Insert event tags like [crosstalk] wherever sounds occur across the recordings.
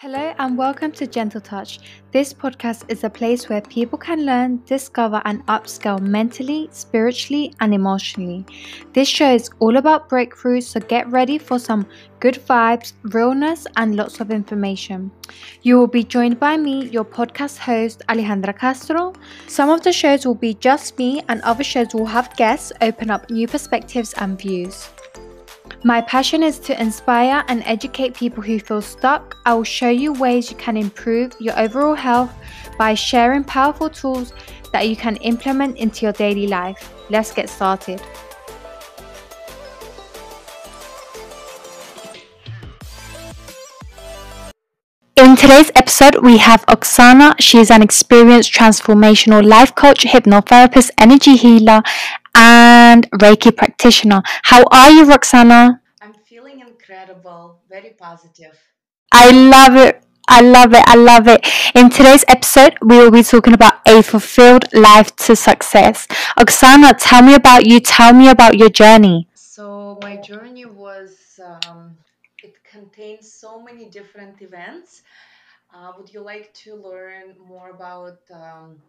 Hello and welcome to Gentle Touch. This podcast is a place where people can learn, discover, and upscale mentally, spiritually, and emotionally. This show is all about breakthroughs, so get ready for some good vibes, realness, and lots of information. You will be joined by me, your podcast host, Alejandra Castro. Some of the shows will be just me, and other shows will have guests open up new perspectives and views. My passion is to inspire and educate people who feel stuck. I will show you ways you can improve your overall health by sharing powerful tools that you can implement into your daily life. Let's get started. In today's episode, we have Oxana. She is an experienced transformational life coach, hypnotherapist, energy healer, and Reiki practitioner. How are you, Roxana? I'm feeling incredible, very positive. I love it. I love it. I love it. In today's episode, we will be talking about a fulfilled life to success. Oxana, tell me about you. Tell me about your journey. So, my journey so many different events. Uh, would you like to learn more about um,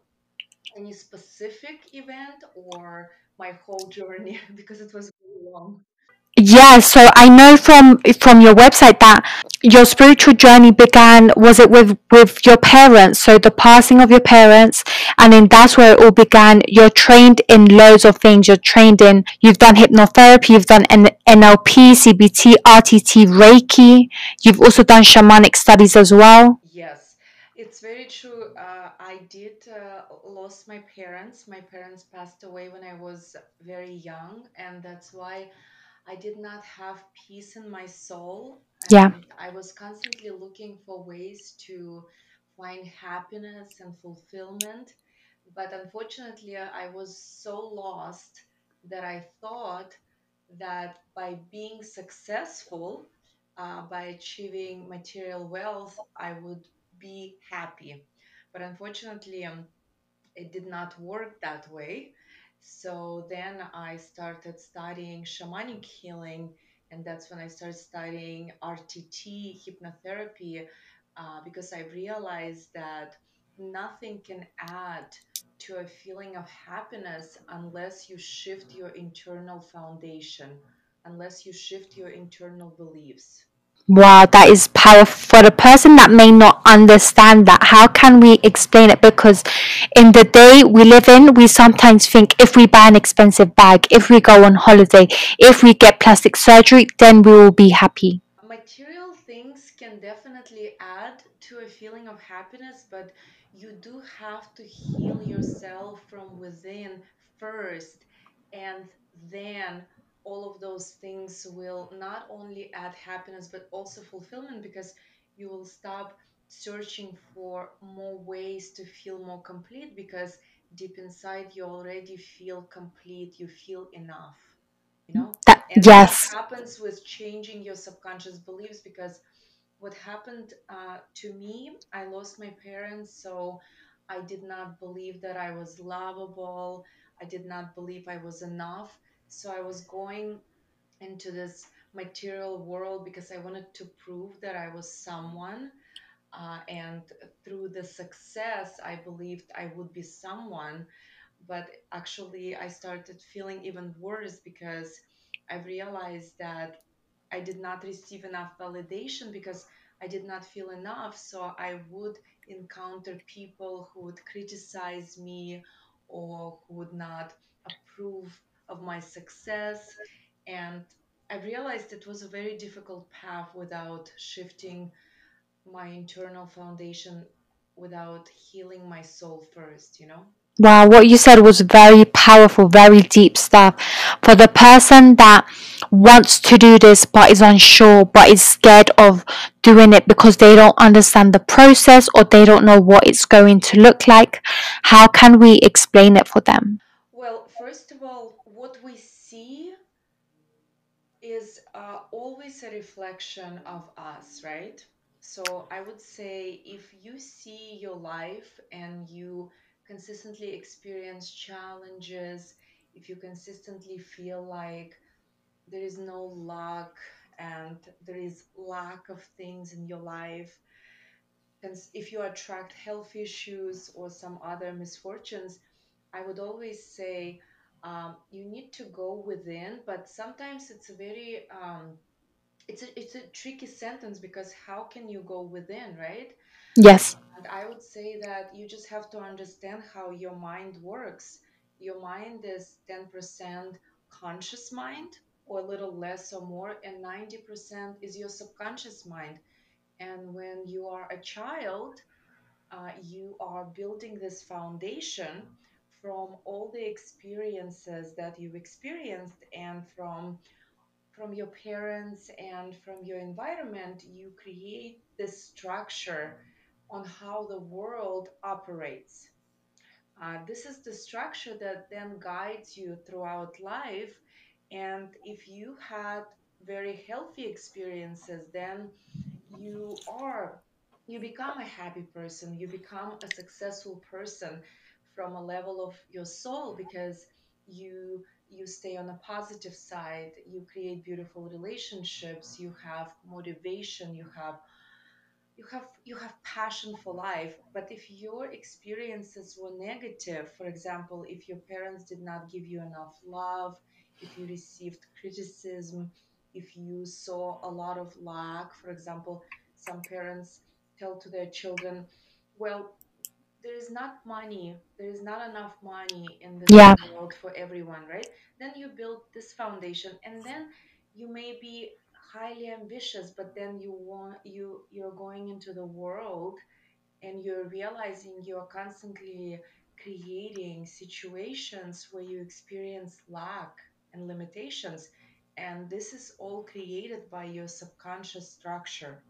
any specific event or my whole journey? [laughs] because it was really long. Yeah, so I know from from your website that your spiritual journey began was it with with your parents, so the passing of your parents, and then that's where it all began. You're trained in loads of things. You're trained in you've done hypnotherapy, you've done N- NLP, CBT, RTT, Reiki. You've also done shamanic studies as well. Yes, it's very true. Uh, I did uh, lost my parents. My parents passed away when I was very young, and that's why I did not have peace in my soul. Yeah. I was constantly looking for ways to find happiness and fulfillment. But unfortunately, I was so lost that I thought that by being successful, uh, by achieving material wealth, I would be happy. But unfortunately, um, it did not work that way. So then I started studying shamanic healing, and that's when I started studying RTT, hypnotherapy, uh, because I realized that nothing can add to a feeling of happiness unless you shift your internal foundation, unless you shift your internal beliefs. Wow, that is powerful. For the person that may not understand that, how can we explain it? Because in the day we live in, we sometimes think if we buy an expensive bag, if we go on holiday, if we get plastic surgery, then we will be happy. Material things can definitely add to a feeling of happiness, but you do have to heal yourself from within first, and then all of those things will not only add happiness but also fulfillment because you will stop searching for more ways to feel more complete because deep inside you already feel complete, you feel enough you know? That and that yes. happens with changing your subconscious beliefs because what happened uh, to me i lost my parents so i did not believe that i was lovable. I did not believe i was enough so i was going into this material world because i wanted to prove that i was someone uh, and through the success i believed i would be someone. But actually i started feeling even worse because i realized that i did not receive enough validation because i did not feel enough. So i would encounter people who would criticize me or who would not approve of my success and i realized it was a very difficult path without shifting my internal foundation without healing my soul first you know Wow, what you said was very powerful, very deep stuff. For the person that wants to do this but is unsure, but is scared of doing it because they don't understand the process or they don't know what it's going to look like, how can we explain it for them? Well, first of all, what we see is uh, always a reflection of us, right? So I would say if you see your life and you consistently experience challenges, if you consistently feel like there is no luck and there is lack of things in your life, cons- if you attract health issues or some other misfortunes, I would always say um, you need to go within, but sometimes it's a very um, it's a it's a tricky sentence because how can you go within, right? Yes. And I would say that you just have to understand how your mind works. Your mind is 10% conscious mind, or a little less or more, and 90% is your subconscious mind. And when you are a child, uh, you are building this foundation from all the experiences that you've experienced and from from your parents and from your environment you create this structure on how the world operates. Uh, this is the structure that then guides you throughout life. And if you had very healthy experiences then you are you become a happy person you become a successful person from a level of your soul because you you stay on a positive side you create beautiful relationships you have motivation you have you have you have passion for life. But if your experiences were negative for example if your parents did not give you enough love if you received criticism if you saw a lot of lack for example some parents tell to their children well there is not money there is not enough money in this Yeah. world for everyone right then you build this foundation and then you may be highly ambitious but then you want you you're going into the world and you're realizing you're constantly creating situations where you experience lack and limitations and this is all created by your subconscious structure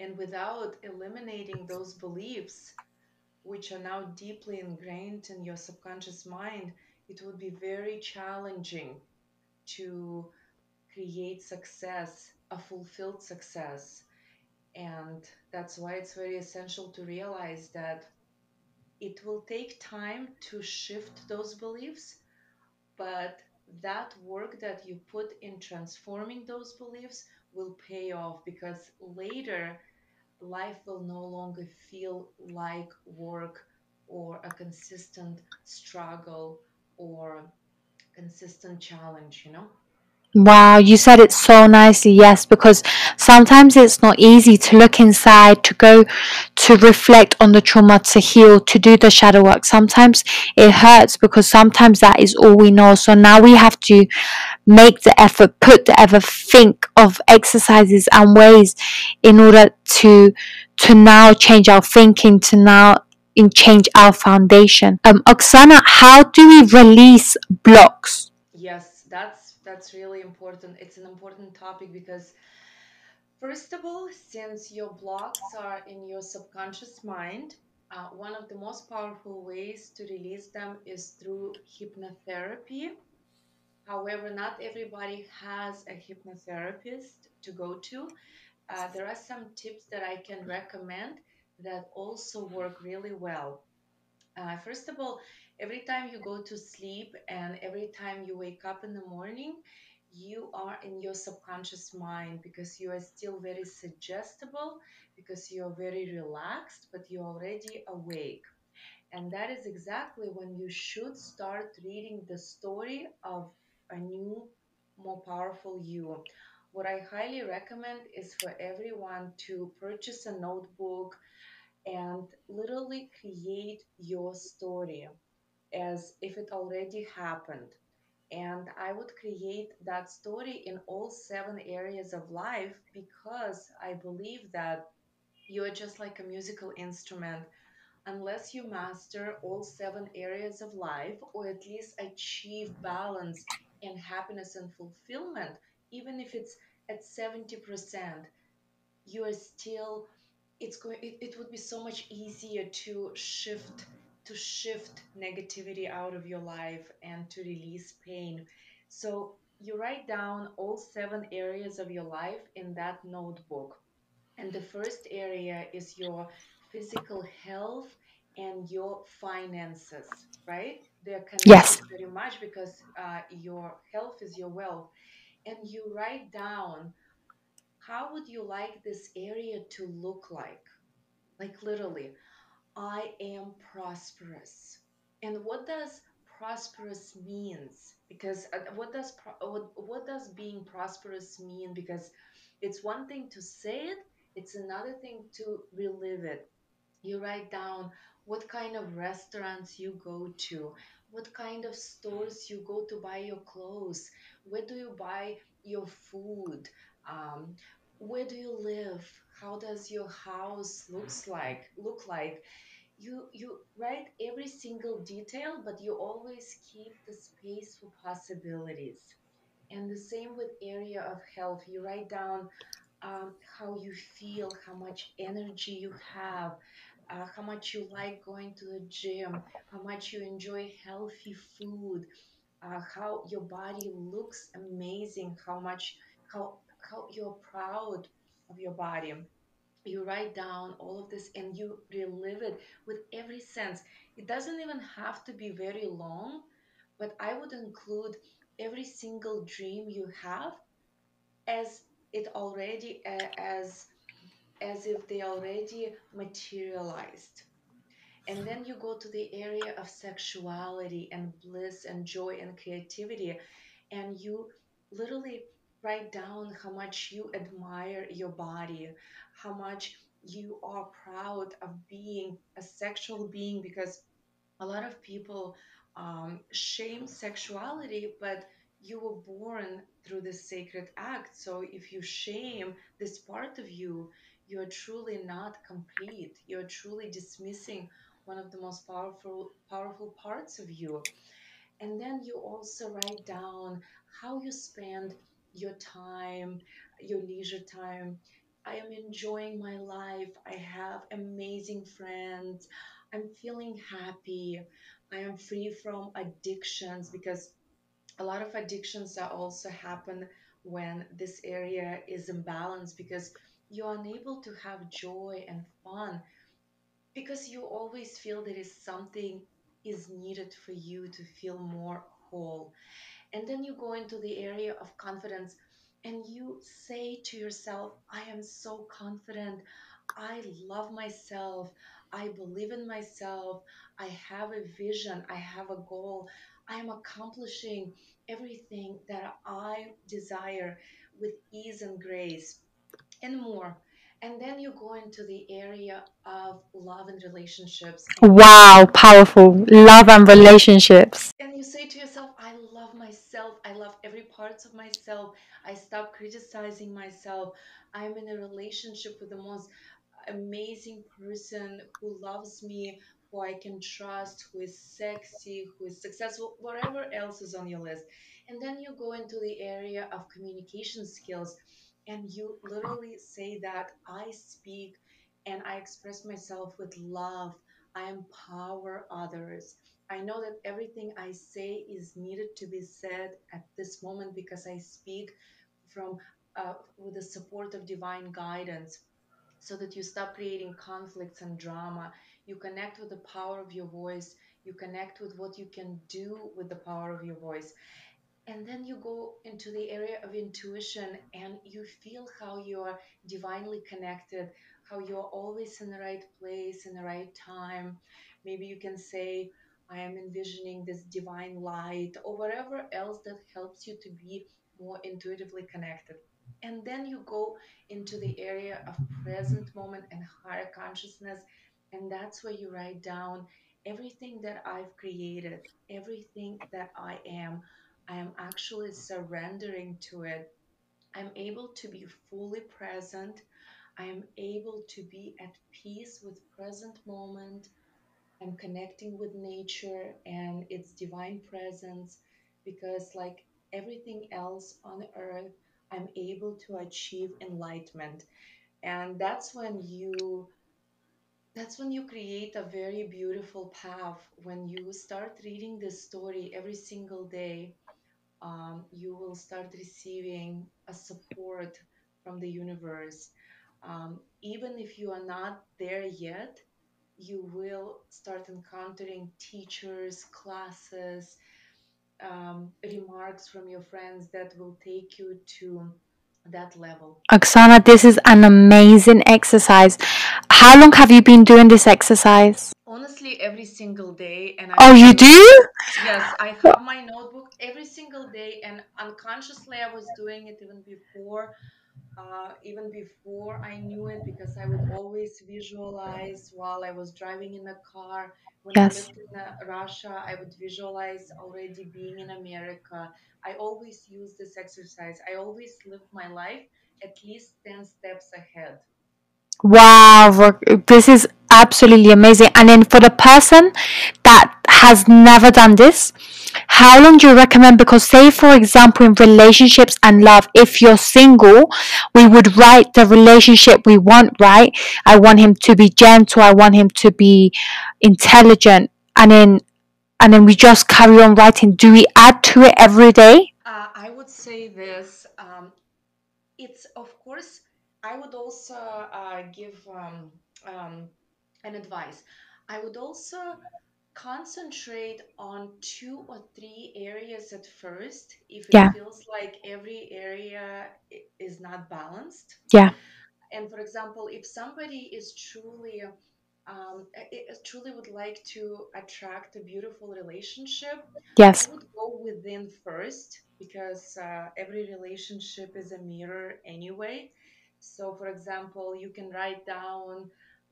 and without eliminating those beliefs which are now deeply ingrained in your subconscious mind, it would be very challenging to create success, a fulfilled success. And that's why it's very essential to realize that it will take time to shift those beliefs, but that work that you put in transforming those beliefs will pay off because later life will no longer feel like work or a consistent struggle or consistent challenge, you know? Wow, you said it so nicely, yes, because sometimes it's not easy to look inside, to go to reflect on the trauma, to heal, to do the shadow work. Sometimes it hurts because sometimes that is all we know. So now we have to make the effort, put the effort, think of exercises and ways in order to to now change our thinking, to now in change our foundation. Um, Oxana, how do we release blocks? Yes, that's that's really important. It's an important topic because first of all, since your blocks are in your subconscious mind, uh, one of the most powerful ways to release them is through hypnotherapy However, not everybody has a hypnotherapist to go to. Uh, there are some tips that I can recommend that also work really well. Uh, first of all, every time you go to sleep and every time you wake up in the morning, you are in your subconscious mind because you are still very suggestible, because you're very relaxed, but you're already awake. And that is exactly when you should start reading the story of a new, more powerful you. What I highly recommend is for everyone to purchase a notebook and literally create your story as if it already happened. And I would create that story in all seven areas of life because I believe that you are just like a musical instrument. Unless you master all seven areas of life or at least achieve balance and happiness and fulfillment, even if it's at 70%, you are still it's going it, it would be so much easier to shift to shift negativity out of your life and to release pain so you write down all seven areas of your life in that notebook and the first area is your physical health and your finances, right? They're connected Yes. very much because uh, your health is your wealth. And you write down how would you like this area to look like? like literally I am prosperous. And what does prosperous means? Because uh, what does what, what does being prosperous mean? Because it's one thing to say it, it's another thing to relive it. You write down what kind of restaurants you go to, what kind of stores you go to buy your clothes, where do you buy your food, um, where do you live, how does your house looks like look like you you write every single detail but you always keep the space for possibilities. And the same with area of health. You write down um, how you feel how much energy you have uh, how much you like going to the gym how much you enjoy healthy food uh, how your body looks amazing how much how how you're proud of your body you write down all of this and you relive it with every sense. It doesn't even have to be very long, but I would include every single dream you have as it already uh, as as if they already materialized. And then you go to the area of sexuality and bliss and joy and creativity and you literally write down how much you admire your body, how much you are proud of being a sexual being because a lot of people um, shame sexuality, but you were born through this sacred act. So if you shame this part of you, you're truly not complete. You're truly dismissing one of the most powerful powerful parts of you and then you also write down how you spend your time, your leisure time. I am enjoying my life. I have amazing friends. I'm feeling happy. I am free from addictions because a lot of addictions that also happen when this area is imbalanced because you're unable to have joy and fun because you always feel there is something is needed for you to feel more whole and then you go into the area of confidence and you say to yourself i am so confident. I love myself. I believe in myself. I have a vision. I have a goal. I am accomplishing everything that i desire with ease and grace and more. And then you go into the area of love and relationships. Wow, powerful. Love and relationships. and you say to yourself i love myself. I love every parts of myself. I stop criticizing myself. I'm in a relationship with the most amazing person who loves me who i can trust who is sexy who is successful whatever else is on your list. And then you go into the area of communication skills and you literally say that i speak and i express myself with love. I empower others I know that everything I say is needed to be said at this moment because I speak from uh, with the support of divine guidance so that you stop creating conflicts and drama. You connect with the power of your voice. You connect with what you can do with the power of your voice and then you go into the area of intuition and you feel how you're divinely connected how you're always in the right place in the right time maybe you can say i am envisioning this divine light or whatever else that helps you to be more intuitively connected and then you go into the area of present moment and higher consciousness and that's where you write down everything that i've created everything that i am I am actually surrendering to it. I'm able to be fully present. I am able to be at peace with present moment. I'm connecting with nature and its divine presence because like everything else on earth, I'm able to achieve enlightenment. And that's when you that's when you create a very beautiful path when you start reading this story every single day um, you will start receiving a support from the universe. Um, even if you are not there yet, you will start encountering teachers, classes, um, remarks from your friends that will take you to that level. Oxana, this is an amazing exercise. How long have you been doing this exercise? Honestly, every single day. And I Oh, you do, do? yes, I have my notebook every single day, and unconsciously, I was doing it even before. Uh, even before I knew it, because I would always visualize while I was driving in the car. When I Yes. lived in uh, Russia, I would visualize already being in America. I always use this exercise. I always live my life at least 10 steps ahead. Wow, this is absolutely amazing. And then for the person that has never done this, how long do you recommend? Because, say, for example, in relationships and love, if you're single, we would write the relationship we want, right? I want him to be gentle, I want him to be intelligent, and then and then we just carry on writing. Do we add to it every day? Uh, I would say this. Um, it's of course. I would also uh, give um, um, an advice. I would also concentrate on two or three areas at first if it Yeah, feels like every area i- is not balanced. yeah, And for example, if somebody is truly um, i- i- truly would like to attract a beautiful relationship, I yes, would go within first because uh, every relationship is a mirror anyway. So, for example, you can write down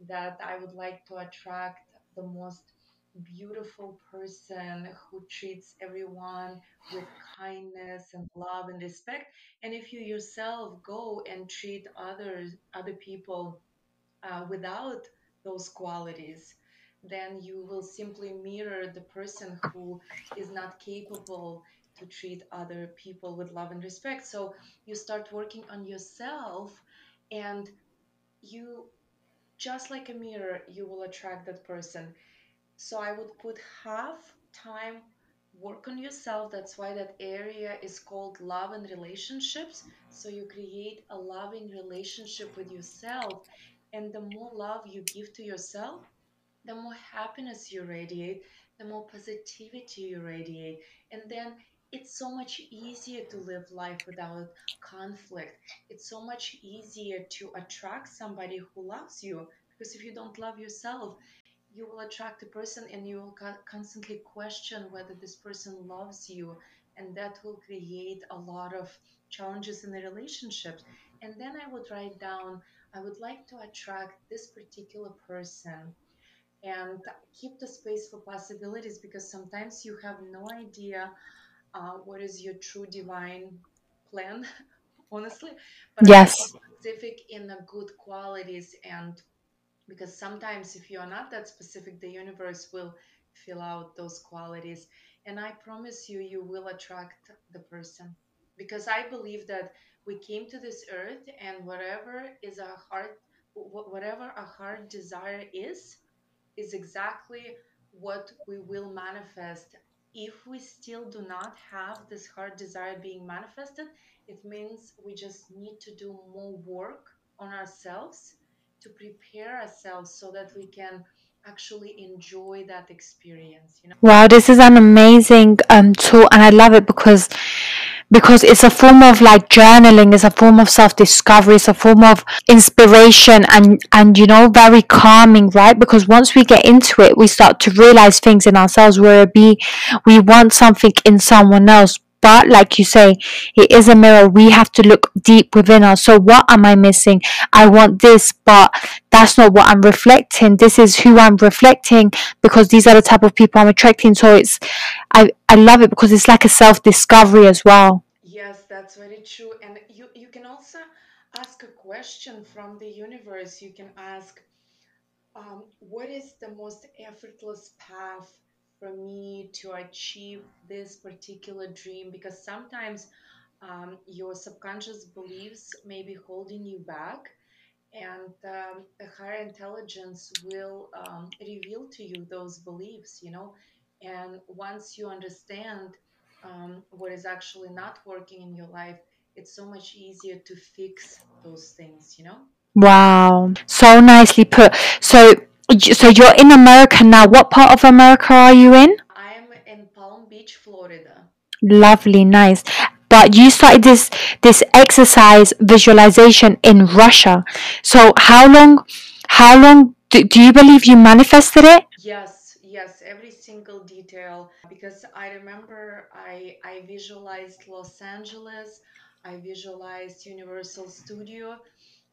that I would like to attract the most beautiful person who treats everyone with kindness and love and respect. And if you yourself go and treat others, other people uh, without those qualities, then you will simply mirror the person who is not capable to treat other people with love and respect. So you start working on yourself, and you, just like a mirror, you will attract that person. So I would put half time work on yourself. That's why that area is called love and relationships. So you create a loving relationship with yourself. And the more love you give to yourself, the more happiness you radiate, the more positivity you radiate. And then it's so much easier to live life without conflict. It's so much easier to attract somebody who loves you. Because if you don't love yourself, you will attract a person and you will co- constantly question whether this person loves you. And that will create a lot of challenges in the relationships. And then i would write down i would like to attract this particular person and keep the space for possibilities because sometimes you have no idea uh, what is your true divine plan [laughs] honestly. But i would be yes. specific in the good qualities and because sometimes if you are not that specific the universe will fill out those qualities. And i promise you you will attract the person. Because i believe that we came to this earth and whatever is our heart whatever our heart desire is is exactly what we will manifest. If we still do not have this heart desire being manifested it means we just need to do more work on ourselves to prepare ourselves so that we can actually enjoy that experience you know Wow, this is an amazing um tool and I love it because because it's a form of like journaling, it's a form of self-discovery, it's a form of inspiration and and you know very calming, right? Because once we get into it, we start to realize things in ourselves where we we want something in someone else. But like you say, it is a mirror. We have to look deep within us. So what am I missing? I want this, but that's not what I'm reflecting. This is who I'm reflecting because these are the type of people I'm attracting. So it's I I love it because it's like a self discovery as well. yes that's very true and you you can also ask a question from the universe you can ask um, what is the most effortless path for me to achieve this particular dream because sometimes um, your subconscious beliefs may be holding you back and um, a higher intelligence will um, reveal to you those beliefs you know? And once you understand um, what is actually not working in your life it's so much easier to fix those things you know? Wow, so nicely put. So so you're in America now. What part of America are you in? i am in palm beach florida Lovely, nice. but you started this this exercise visualization in Russia. So how long how long do, do you believe you manifested it? Yes, yes, every single detail. Because I remember I I visualized Los Angeles, I visualized Universal Studio,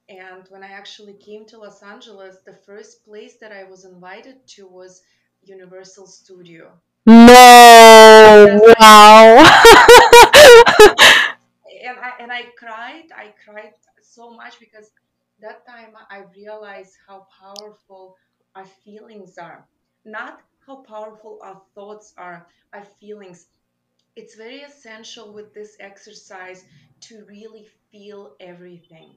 and when I actually came to Los Angeles, the first place that I was invited to was Universal Studio. No, wow. [laughs] and I and I cried. I cried so much because that time I realized how powerful our feelings are. Not how powerful our thoughts are, our feelings. It's very essential with this exercise to really feel everything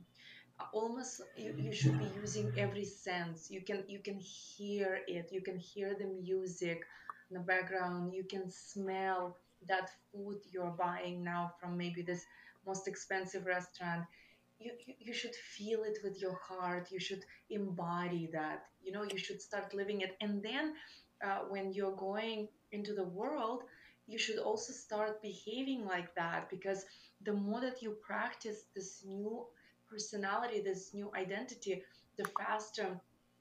almost you, you should be using every sense. You can you can hear it. You can hear the music in the background. You can smell that food you're buying now from maybe this most expensive restaurant. You, you you should feel it with your heart. You should embody that. You know you should start living it. And then uh, when you're going into the world you should also start behaving like that because the more that you practice this new personality, this new identity, the faster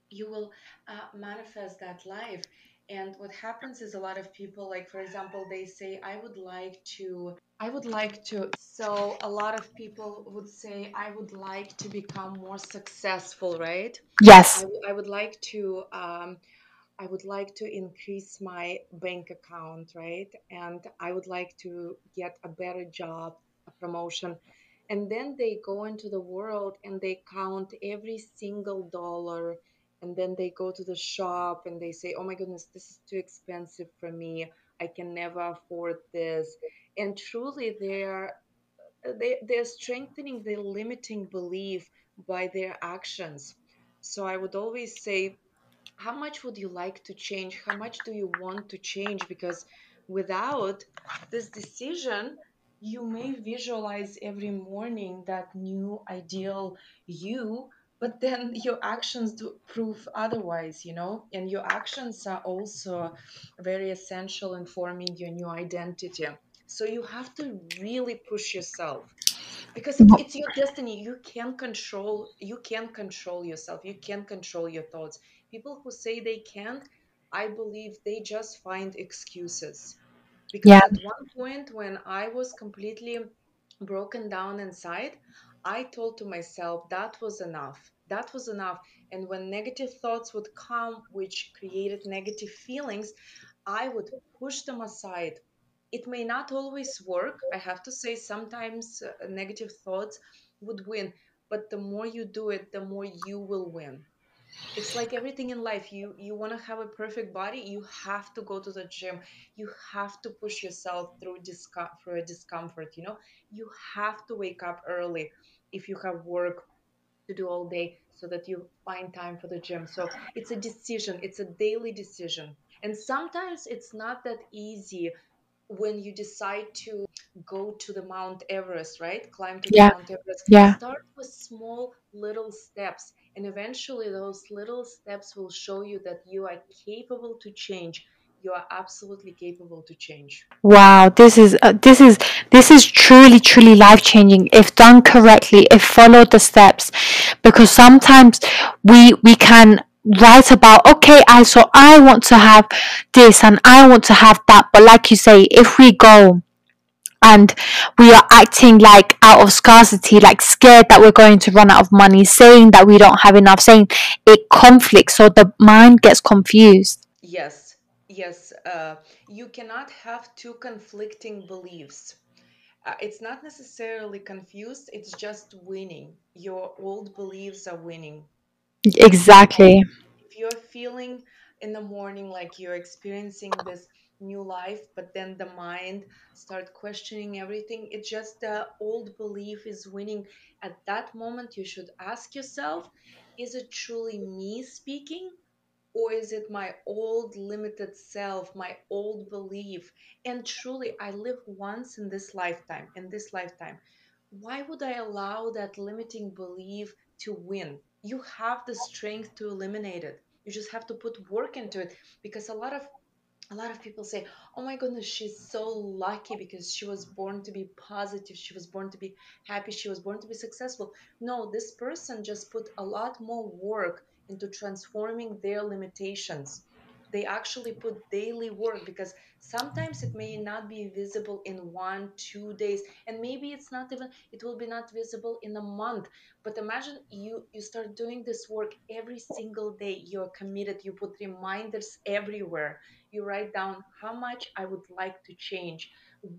you will uh, manifest that life. And what happens is a lot of people, like for example, they say, I would like to, I would like to. So a lot of people would say, I would like to become more successful, right? I, yes. w- I would like to um, I would like to increase my bank account, right? And I would like to get a better job, a promotion. And then they go into the world and they count every single dollar. And then they go to the shop and they say, oh my goodness, this is too expensive for me. I can never afford this. And truly, they're, they, they're strengthening the limiting belief by their actions. So I would always say, how much would you like to change? How much do you want to change? Because without this decision, you may visualize every morning that new ideal you, but then [laughs] your actions do prove otherwise, you know? And your actions are also very essential in forming your new identity. So you have to really push yourself because it's it's your destiny. You can control you can control yourself. You can control your thoughts. People who say they can't i believe they just find excuses because Yeah. at one point when i was completely broken down inside i told to myself that was enough that was enough and when negative thoughts would come which created negative feelings I would push them aside. It may not always work. I have to say, sometimes uh, negative thoughts would win, but the more you do it, the more you will win. It's like everything in life. You you want to have a perfect body, you have to go to the gym. You have to push yourself through discom- through a discomfort, you know? You have to wake up early if you have work to do all day so that you find time for the gym. So it's a decision, it's a daily decision. And sometimes it's not that easy when you decide to go to the Mount Everest, right? Climb to the Yeah. Mount Everest. Yeah. Start with small little steps, and eventually those little steps will show you that you are capable to change. You are absolutely capable to change. Wow, this is uh, this is this is truly truly life changing if done correctly, if followed the steps. Because sometimes we we can write about okay, I so I want to have this and I want to have that, but like you say, if we go and we are acting like out of scarcity, like scared that we're going to run out of money, saying that we don't have enough, saying it conflicts, so the mind gets confused. Yes, yes. Uh, you cannot have two conflicting beliefs. Uh, it's not necessarily confused, it's just winning. Your old beliefs are winning. Exactly. If you're feeling in the morning like you're experiencing this new life, but then the mind start questioning everything, it's just the old belief is winning. At that moment, you should ask yourself, is it truly me speaking? Or is it my old limited self, my old belief? And truly, I live once in this lifetime, in this lifetime. Why would I allow that limiting belief to win? You have the strength to eliminate it. You just have to put work into it because a lot of a lot of people say, "Oh my goodness, she's so lucky because she was born to be positive, she was born to be happy, she was born to be successful." No, this person just put a lot more work into transforming their limitations. They actually put daily work because sometimes it may not be visible in one, two days, and maybe it's not even it will be not visible in a month. But imagine you you start doing this work every single day. You're committed, you put reminders everywhere you write down how much I would like to change.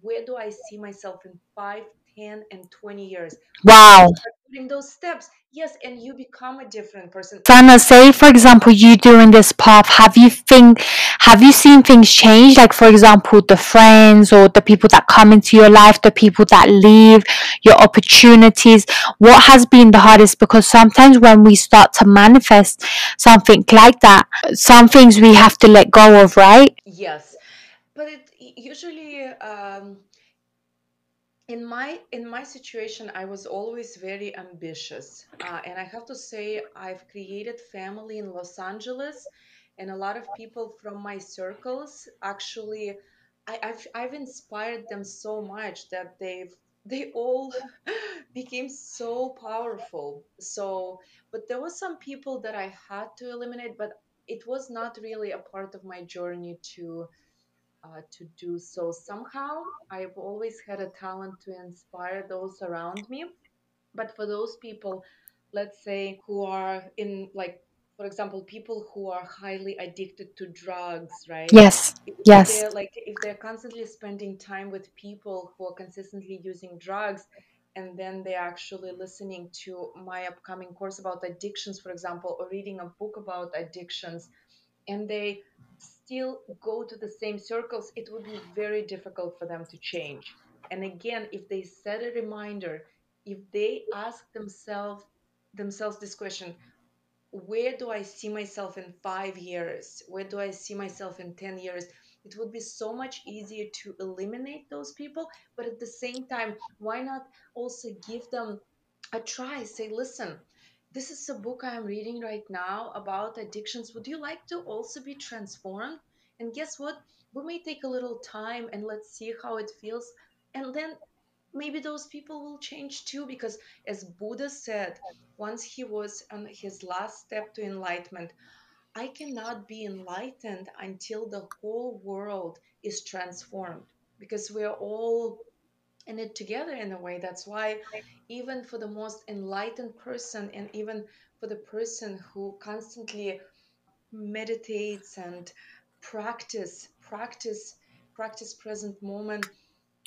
Where do I see myself in five, ten, and 20 years? Wow. start those steps. Yes, and you become a different person. Sana, say for example, you doing this path, have you think have you seen things change? Like for example, the friends or the people that come into your life, the people that leave, your opportunities. What has been the hardest? Because sometimes when we start to manifest something like that, some things we have to let go of, right? Yes, but it usually um, in my in my situation i was always very ambitious uh, and i have to say i've created family in los angeles and a lot of people from my circles actually I, I've I've inspired them so much that they've they all [laughs] became so powerful. So, but there was some people that I had to eliminate, but it was not really a part of my journey to uh, to do so. Somehow, I've always had a talent to inspire those around me. But for those people, let's say, who are in, like, for example, people who are highly addicted to drugs, right? Yes. If Yes. like, if they're constantly spending time with people who are consistently using drugs, and then they're actually listening to my upcoming course about addictions, for example, or reading a book about addictions, and they still go to the same circles, it would be very difficult for them to change. And again, if they set a reminder, if they ask themselves themselves this question, where do I see myself in five years? Where do I see myself in 10 years? It would be so much easier to eliminate those people. But at the same time, why not also give them a try? Say, listen, this is a book I'm reading right now about addictions. Would you like to also be transformed? And guess what? We may take a little time and let's see how it feels. And then maybe those people will change too because as buddha said once he was on his last step to enlightenment i cannot be enlightened until the whole world is transformed because we're all in it together in a way that's why even for the most enlightened person and even for the person who constantly meditates and practice practice practice present moment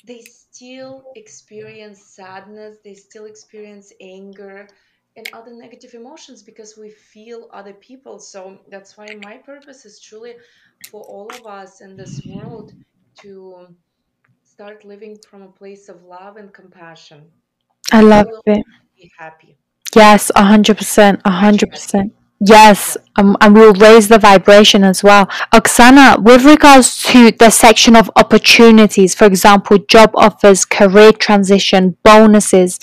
they still experience sadness, they still experience anger and other negative emotions because we feel other people. So that's why my purpose is truly for all of us in this world to start living from a place of love and compassion I love it. be happy, Yes, a hundred percent, a hundred percent. Yes, um, and we'll raise the vibration as well. Oxana, with regards to the section of opportunities, for example, job offers, career transition, bonuses,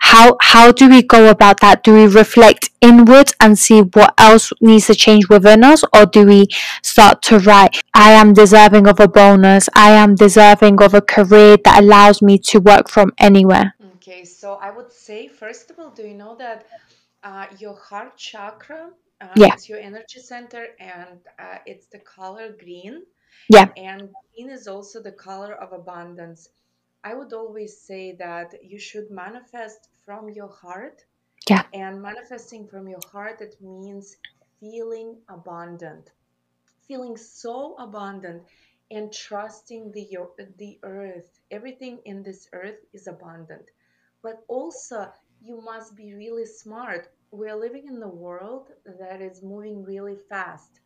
how how do we go about that? Do we reflect inward and see what else needs to change within us, or do we start to write, I am deserving of a bonus, I am deserving of a career that allows me to work from anywhere? Okay, so I would say, first of all, do you know that uh, your heart chakra, uh, Yeah, it's your energy center and uh, it's the color green? yeah, And green is also the color of abundance. I would always say that you should manifest from your heart. yeah. And manifesting from your heart, it means feeling abundant, feeling so abundant and trusting the, the earth. Everything in this earth is abundant. But also, you must be really smart. We're living in a world that is moving really fast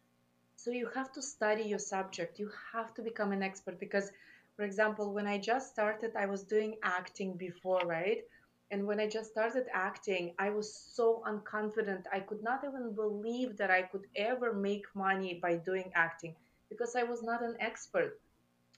so you have to study your subject. You have to become an expert because, for example, when I just started, I was doing acting before, right? And when I just started acting, I was so unconfident. I could not even believe that I could ever make money by doing acting because I was not an expert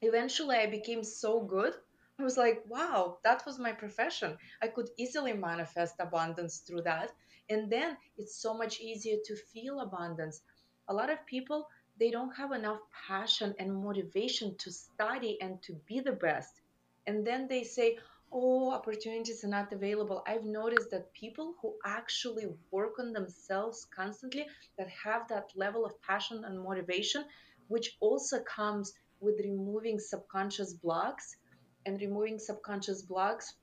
eventually I became so good. I was like, wow, that was my profession. I could easily manifest abundance through that. And then it's so much easier to feel abundance. A lot of people they don't have enough passion and motivation to study and to be the best. And then they say, oh, opportunities are not available. I've noticed that people who actually work on themselves constantly, that have that level of passion and motivation, which also comes with removing subconscious blocks and removing subconscious blocks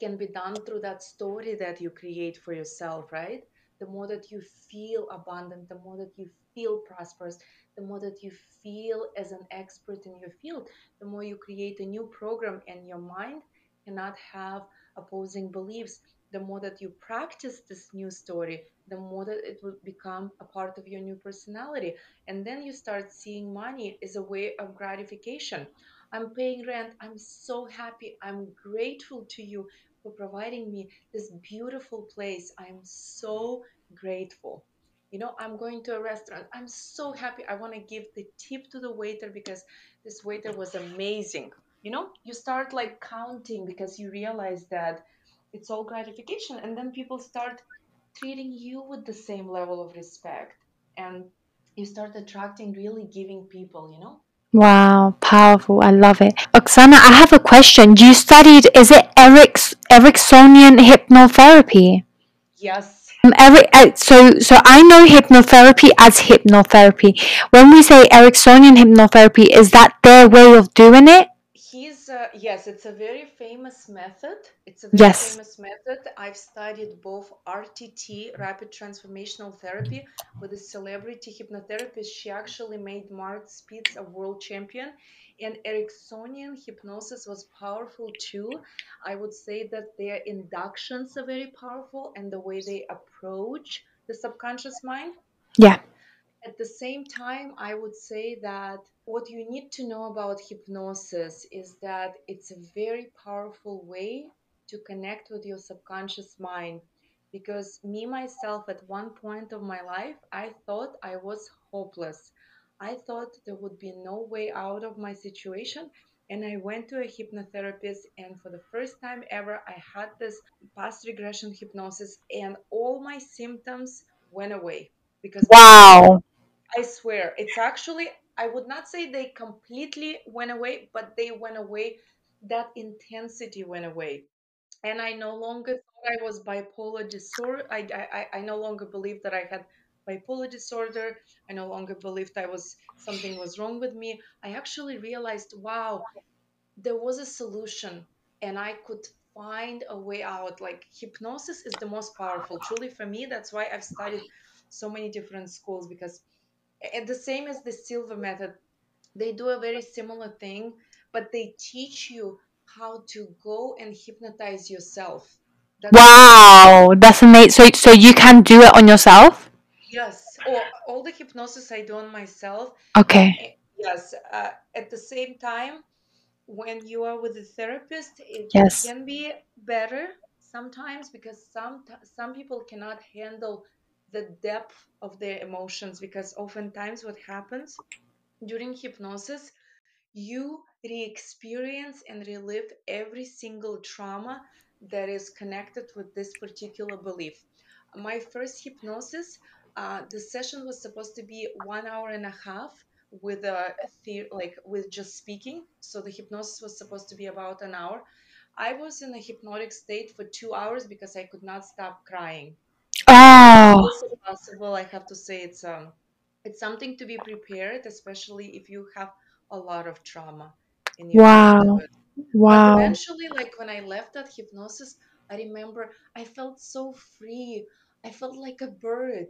can be done through that story that you create for yourself, right? The more that you feel abundant, the more that you feel prosperous, the more that you feel as an expert in your field, the more you create a new program and your mind cannot have opposing beliefs. The more that you practice this new story, the more that it will become a part of your new personality. And then you start seeing money as a way of gratification. I'm paying rent. I'm so happy. I'm grateful to you for providing me this beautiful place. I'm so grateful. You know, I'm going to a restaurant. I'm so happy. I want to give the tip to the waiter because this waiter was amazing. You know, you start like counting because you realize that it's all gratification. And then people start treating you with the same level of respect. And you start attracting really giving people, you know? Wow, powerful. I love it. Oxana, I have a question. You studied, is it Eric's, Ericksonian hypnotherapy? Yes. Um, Eric, uh, so, so I know hypnotherapy as hypnotherapy. When we say Ericksonian hypnotherapy, is that their way of doing it? He's uh, yes, it's a very famous method. It's a very Yes. famous method. I've studied both RTT, rapid transformational therapy, with a celebrity hypnotherapist. She actually made Mark Spitz a world champion. And Ericksonian hypnosis was powerful too. I would say that their inductions are very powerful and the way they approach the subconscious mind. Yeah. At the same time, I would say that what you need to know about hypnosis is that it's a very powerful way to connect with your subconscious mind. Because me, myself, at one point of my life, I thought I was hopeless. I thought there would be no way out of my situation. And I went to a hypnotherapist, and for the first time ever, I had this past regression hypnosis, and all my symptoms went away because Wow. I swear, it's actually, I would not say they completely went away, but they went away. That intensity went away. And I no longer thought I was bipolar disorder. I, I, I I no longer believed that I had bipolar disorder. I no longer believed I was something was wrong with me. I actually realized, wow, there was a solution and I could find a way out. Like hypnosis is the most powerful. Truly for me, that's why I've studied so many different schools because and the same as the Silva Method they do a very similar thing but they teach you how to go and hypnotize yourself that's Wow. That's amazing. So, so you can do it on yourself? Yes or all the hypnosis i do on myself Okay. yes uh, at the same time when you are with a therapist it, it Yes. can be better sometimes because some some people cannot handle the depth of their emotions because oftentimes what happens during hypnosis you re-experience and relive every single trauma that is connected with this particular belief my first hypnosis uh, the session was supposed to be one hour and a half with a the- like with just speaking so the hypnosis was supposed to be about an hour i was in a hypnotic state for two hours because i could not stop crying Oh, this possible? I have to say it's um it's something to be prepared, especially if you have a lot of trauma in your wow. childhood. But Wow. eventually, like when I left that hypnosis, I remember I felt so free. I felt like a bird.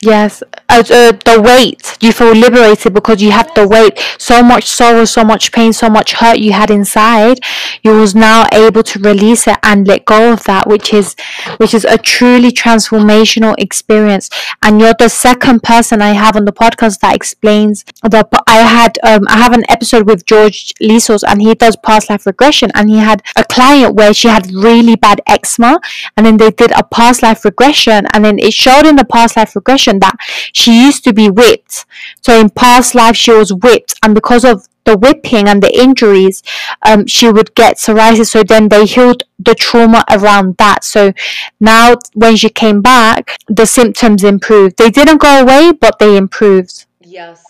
Yes, uh, the weight, you feel liberated because you have the weight. So much sorrow, so much pain, so much hurt you had inside. You was now able to release it and let go of that, which is, which is a truly transformational experience. And you're the second person I have on the podcast that explains the. I had, um, I have an episode with George Lisos, and he does past life regression, and he had a client where she had really bad eczema and then they did a past life regression and then it showed in the past life regression that she used to be whipped. So in past life she was whipped and because of the whipping and the injuries um, she would get psoriasis. So then they healed the trauma around that. So now when she came back the symptoms improved. They didn't go away but they improved. Yes.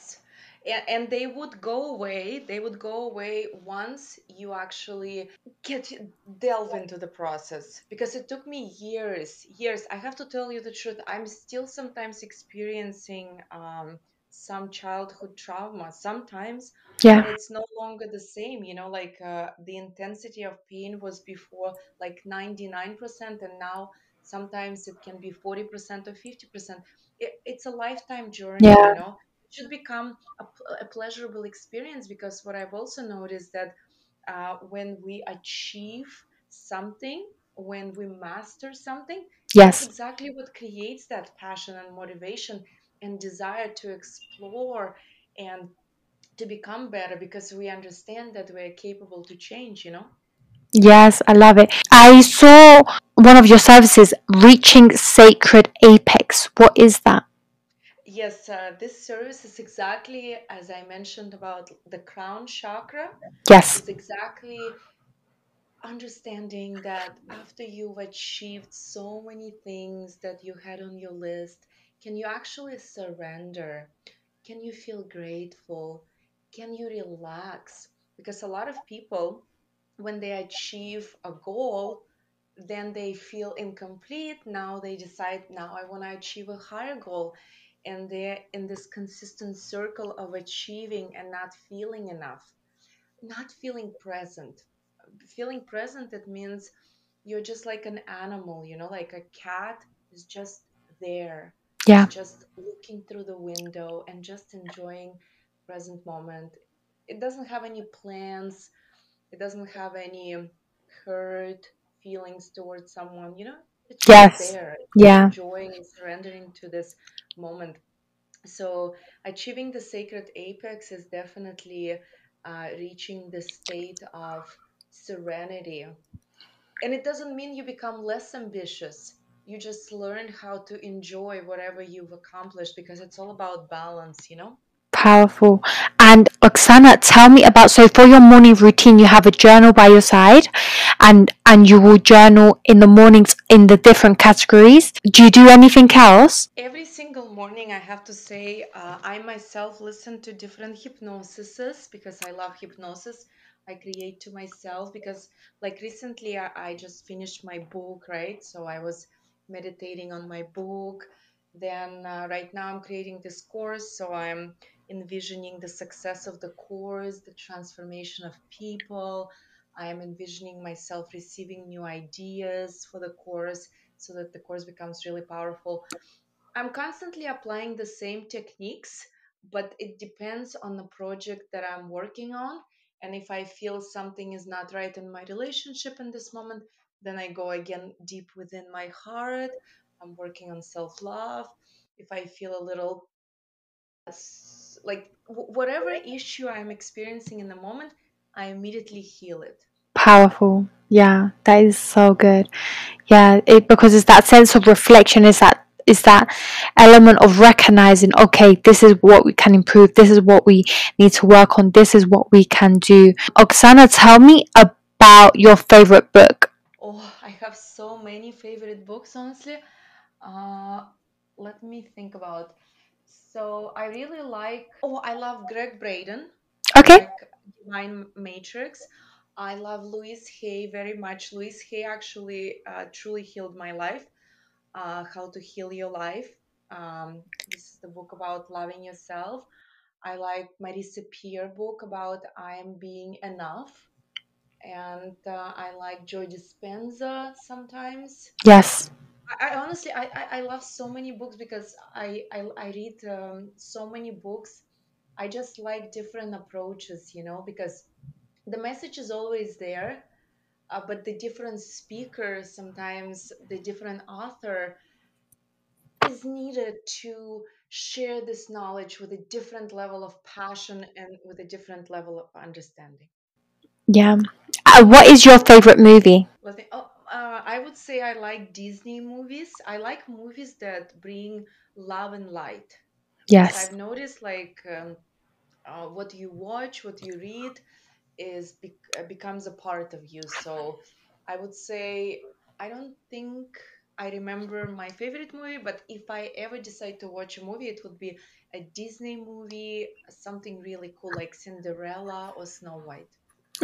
And, they would go away they would go away once you actually get delve into the process because it took me years years i have to tell you the truth i'm still sometimes experiencing um, some childhood trauma sometimes Yeah. it's no longer the same you know like uh, the intensity of pain was before like 99% and now sometimes it can be 40% or 50% it, it's a lifetime journey you Yeah. know it should become a pleasurable experience because what i've also noticed that uh, when we achieve something when we master something that's Yes. exactly what creates that passion and motivation and desire to explore and to become better because we understand that we're capable to change you know Yes, I love it. I saw one of your services, Reaching Sacred Apex. What is that? Yes uh, this service is exactly as i mentioned about the crown chakra Yes. is exactly understanding that after you've achieved so many things that you had on your list can you actually surrender can you feel grateful can you relax because a lot of people when they achieve a goal then they feel incomplete. Now they decide, now I want to achieve a higher goal. And they're in this consistent circle of achieving and not feeling enough, not feeling present. Feeling present, it means you're just like an animal, you know, like a cat is just there. Yeah. just looking through the window and just enjoying present moment. It doesn't have any plans it doesn't have any hurt feelings towards someone you know it's just Yes. there it's Yeah. enjoying and surrendering to this moment so achieving the sacred apex is definitely uh, reaching the state of serenity and it doesn't mean you become less ambitious you just learn how to enjoy whatever you've accomplished because it's all about balance you know Powerful. And Oxana, tell me about so for your morning routine, you have a journal by your side and and you will journal in the mornings in the different categories. Do you do anything else? Every morning, I have to say, uh, I myself listen to different hypnosises because I love hypnosis. I create to myself because, like, recently I, I just finished my book, right? So I was meditating on my book. Then, uh, right now, I'm creating this course. So I'm envisioning the success of the course, the transformation of people. I am envisioning myself receiving new ideas for the course so that the course becomes really powerful I'm constantly applying the same techniques, but it depends on the project that I'm working on. And if I feel something is not right in my relationship in this moment, then I go again deep within my heart. I'm working on self love. If I feel a little like whatever issue I'm experiencing in the moment, I immediately heal it. Powerful. Yeah, that is so good. Yeah, it because it's that sense of reflection, is that is that element of recognizing, okay, this is what we can improve, this is what we need to work on, this is what we can do. Oxana, tell me about your favorite book. Oh, I have so many favorite books, honestly. Uh, let me think about. So I really like. Oh, I love Gregg Braden. Okay. like Divine Matrix. I love Louise Hay very much. Louise Hay actually uh, truly healed my life. Uh, How to Heal Your Life. Um, this is the book about loving yourself. I like Marisa Peer book about I am being enough and uh, I like Joe Dispenza sometimes. Yes. I, I honestly I, I I love so many books because I I, I read um, so many books. I just like different approaches, you know, because the message is always there, uh, but the different speaker, sometimes the different author is needed to share this knowledge with a different level of passion and with a different level of understanding. Yeah. Uh, what is your favorite movie? Oh, uh, I would say I like Disney movies. I like movies that bring love and light because Yes. I've noticed like um, uh, what you watch, what you read is bec- uh, becomes a part of you. So I would say I don't think I remember my favorite movie, but if I ever decide to watch a movie, it would be a Disney movie, something really cool like Cinderella or Snow White.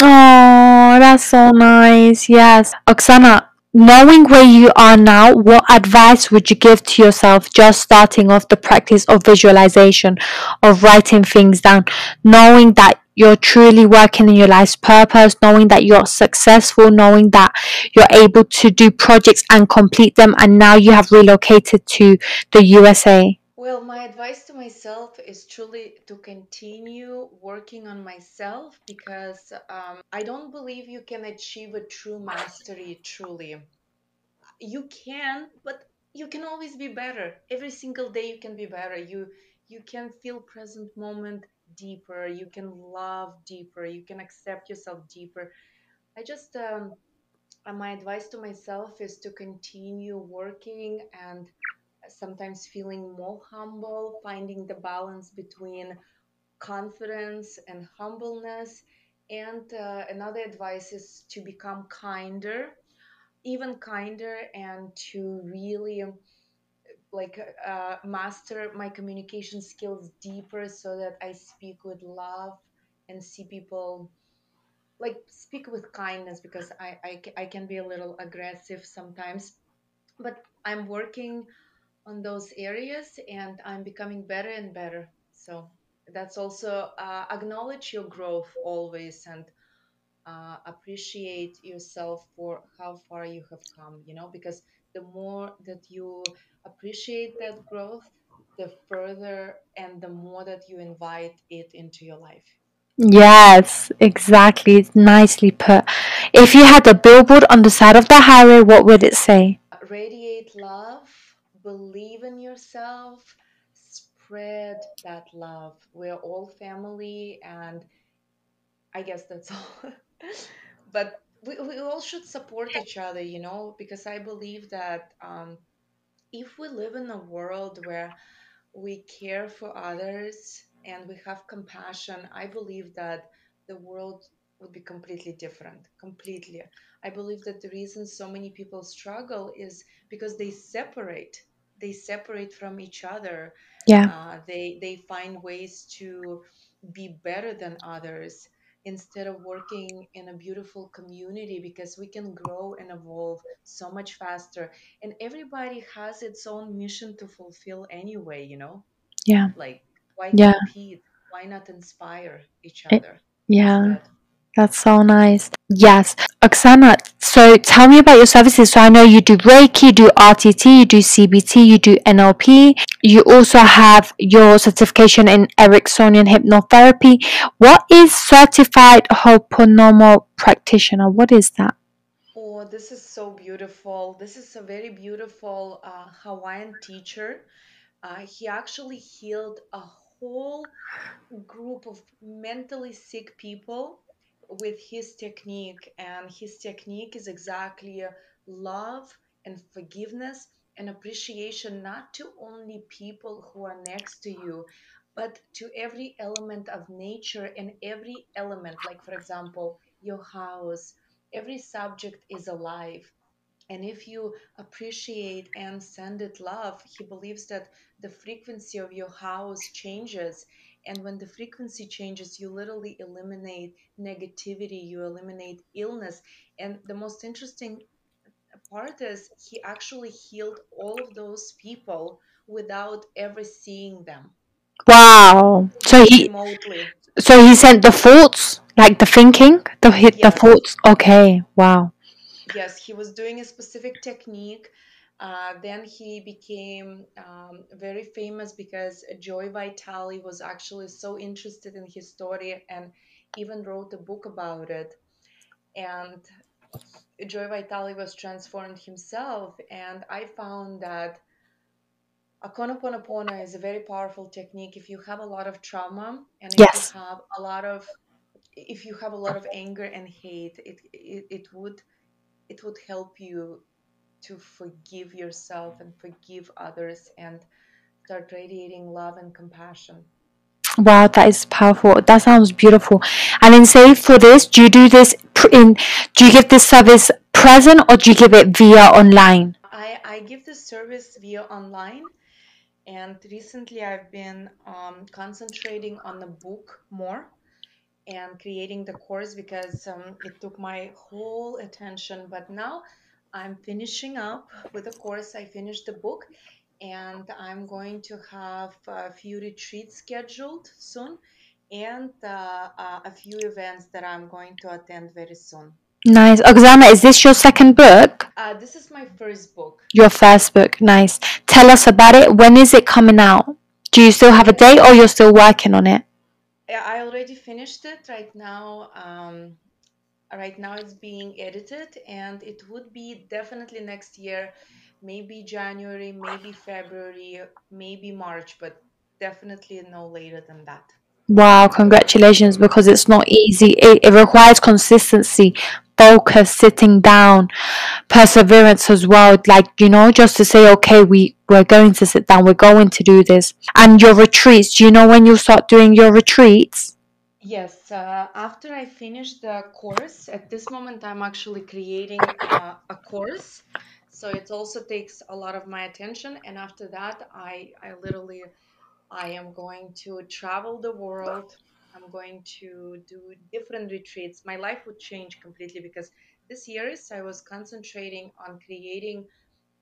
Oh, that's so nice. Yes. Oxana, knowing where you are now, what advice would you give to yourself just starting off the practice of visualization, of writing things down, knowing that you're truly working in your life's purpose, knowing that you're successful, knowing that you're able to do projects and complete them, and now you have relocated to the USA? Well, my advice to myself is truly to continue working on myself because um, I don't believe you can achieve a true mastery truly. You can, but you can always be better. Every single day you can be better. You you can feel present moment deeper. You can love deeper. You can accept yourself deeper. I just um, uh, my advice to myself is to continue working and sometimes feeling more humble, finding the balance between confidence and humbleness. And uh, another advice is to become kinder, even kinder, and to really like uh, master my communication skills deeper so that I speak with love and see people like speak with kindness because I, I, I can be a little aggressive sometimes but i'm working on those areas and I'm becoming better and better. So that's also uh, acknowledge your growth always and uh, appreciate yourself for how far you have come, you know, because the more that you appreciate that growth, the further and the more that you invite it into your life. Yes, exactly. It's nicely put. If you had a billboard on the side of the highway, what would it say? Radiate love, believe in yourself, spread that love. We're all family, and I guess that's all. [laughs] but we, we all should support each other, you know, because I believe that um, if we live in a world where we care for others and we have compassion, I believe that the world would be completely different. Completely. I believe that the reason so many people struggle is because they separate. They separate from each other. Yeah. Uh, they they find ways to be better than others instead of working in a beautiful community because we can grow and evolve so much faster and everybody has its own mission to fulfill anyway you know Yeah. like, why Yeah. compete? Why not inspire each It, other yeah. instead? That's so nice. Yes. Oxana, so tell me about your services. So I know you do Reiki, you do RTT, you do CBT, you do NLP. You also have your certification in Ericksonian hypnotherapy. What is certified Ho'oponopono practitioner? What is that? Oh, this is so beautiful. This is a very beautiful uh, Hawaiian teacher. Uh, he actually healed a whole group of mentally sick people with his technique. And his technique is exactly love and forgiveness and appreciation, not to only people who are next to you, but to every element of nature and every element. Like, for example, your house, every subject is alive and if you appreciate and send it love, he believes that the frequency of your house changes. And when the frequency changes, you literally eliminate negativity, you eliminate illness. And the most interesting part is he actually healed all of those people without ever seeing them, Wow. So he remotely. so he sent the thoughts, like the thinking, the hit the thoughts. Okay. Wow. yes, he was doing a specific technique. Uh, then he became um, very famous because Joe Vitale was actually so interested in his story and even wrote a book about it. And Joe Vitale was transformed himself. And I found that Ho'oponopono is a very powerful technique if you have a lot of trauma and if you have a lot of if you have a lot of anger and hate it it, it would it would help you to forgive yourself and forgive others and start radiating love and compassion. Wow, that is powerful. That sounds beautiful. And then say for this, do you do this in do you give this service present or do you give it via online? I, I give this service via online, and recently I've been um, concentrating on the book more and creating the course because um, it took my whole attention. But now I'm finishing up with the course. I finished the book, and I'm going to have a few retreats scheduled soon and uh, uh, a few events that I'm going to attend very soon. Nice. Oxana, is this your second book? Uh, this is my first book. Your first book. Nice. Tell us about it. When is it coming out? Do you still have a date or you're still working on it? Yeah, I already finished it right now. Um, right now it's being edited, and it would be definitely next year, maybe January, maybe February, maybe March, but definitely no later than that. Wow, congratulations because it's not easy. It, it requires consistency, focus, sitting down, perseverance as well. Like, you know, just to say, okay, we, we're going to sit down, we're going to do this. And your retreats, do you know when you'll start doing your retreats? Yes, uh, after I finish the course, at this moment I'm actually creating uh, a course. So it also takes a lot of my attention. And after that, I, I literally I am going to travel the world. I'm going to do different retreats. My life would change completely because this years I was concentrating on creating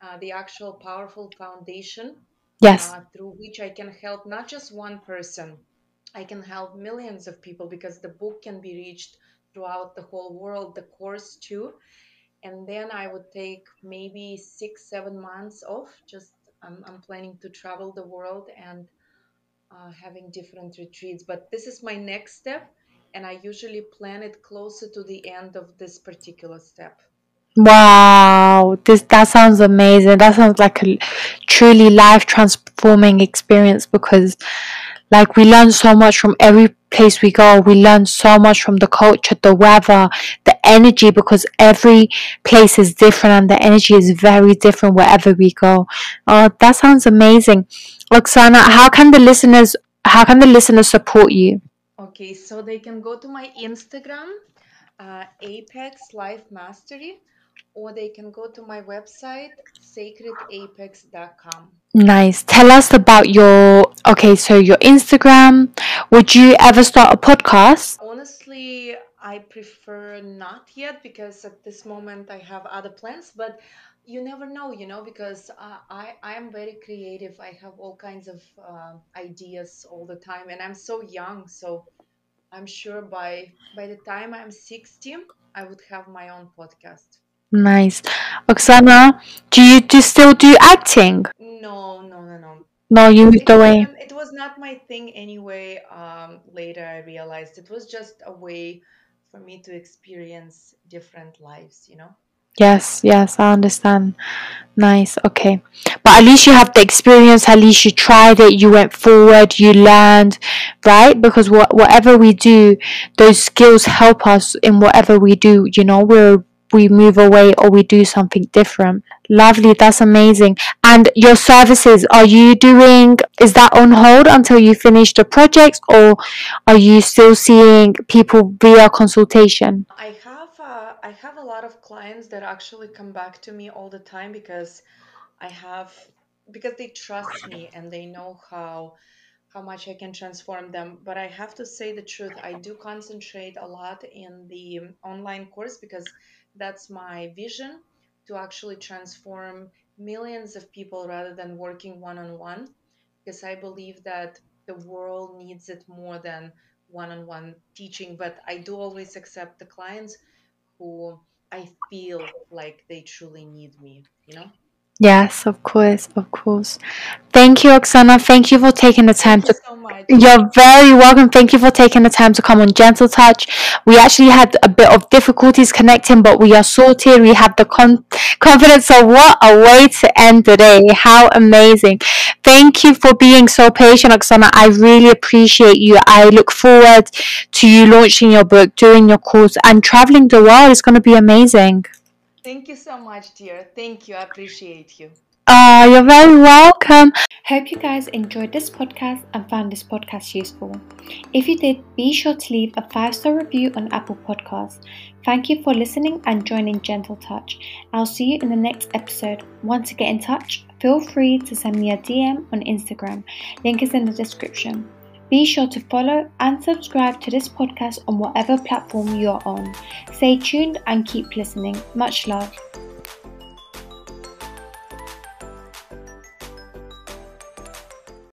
uh, the actual powerful foundation Yes. uh, through which I can help not just one person, I can help millions of people because the book can be reached throughout the whole world, the course too. And then I would take maybe six, seven months off. Just I'm, I'm planning to travel the world and uh, having different retreats. But this is my next step, and I usually plan it closer to the end of this particular step. Wow, this that sounds amazing. That sounds like a truly life transforming experience because like we learn so much from every place we go. We learn so much from the culture, the weather, the energy because every place is different and the energy is very different wherever we go. Oh, that sounds amazing. Oxana, how can the listeners how can the listeners support you? Okay, so they can go to my Instagram, uh, Apex Life Mastery, or they can go to my website, sacredapex.com. Nice. Tell us about your okay, so your Instagram. Would you ever start a podcast? Honestly, I prefer not yet because at this moment I have other plans, but you never know, you know, because uh, I I am very creative. I have all kinds of uh, ideas all the time, and I'm so young, so I'm sure by by the time I'm 60, I would have my own podcast. Nice. Oxana, do you do still do acting? No, no, no, no. No, you moved it away. it was not my thing anyway. Um, later I realized it was just a way for me to experience different lives, you know? Yes, yes, I understand. Nice. Okay. But at least you have the experience, at least you tried it, you went forward, you learned, right? Because what whatever we do, those skills help us in whatever we do, you know, we're we move away or we do something different. Lovely, that's amazing. And your services, are you doing, is that on hold until you finish the projects or are you still seeing people via consultation? I have uh, I have a lot of clients that actually come back to me all the time because I have because they trust me and they know how how much I can transform them. But I have to say the truth, I do concentrate a lot in the online course because that's my vision to actually transform millions of people rather than working one on one. Because I believe that the world needs it more than one on one teaching. But I do always accept the clients who I feel like they truly need me, you know? Yes, of course, of course. Thank you, Oxana. Thank you for taking the time Thank You so much. You're very welcome. Thank you for taking the time to come on Gentle Touch. We actually had a bit of difficulties connecting, but we are sorted. We have the con- confidence. So, what a way to end the day! How amazing. Thank you for being so patient, Oxana. I really appreciate you. I look forward to you launching your book, doing your course, and traveling the world. It's going to be amazing. Thank you so much, dear. Thank you. I appreciate you. Oh, you're very welcome. Hope you guys enjoyed this podcast and found this podcast useful. If you did, be sure to leave a five star review on Apple Podcasts. Thank you for listening and joining Gentle Touch. I'll see you in the next episode. Want to get in touch? Feel free to send me a DM on Instagram. Link is in the description. Be sure to follow and subscribe to this podcast on whatever platform you're on. Stay tuned and keep listening. Much love.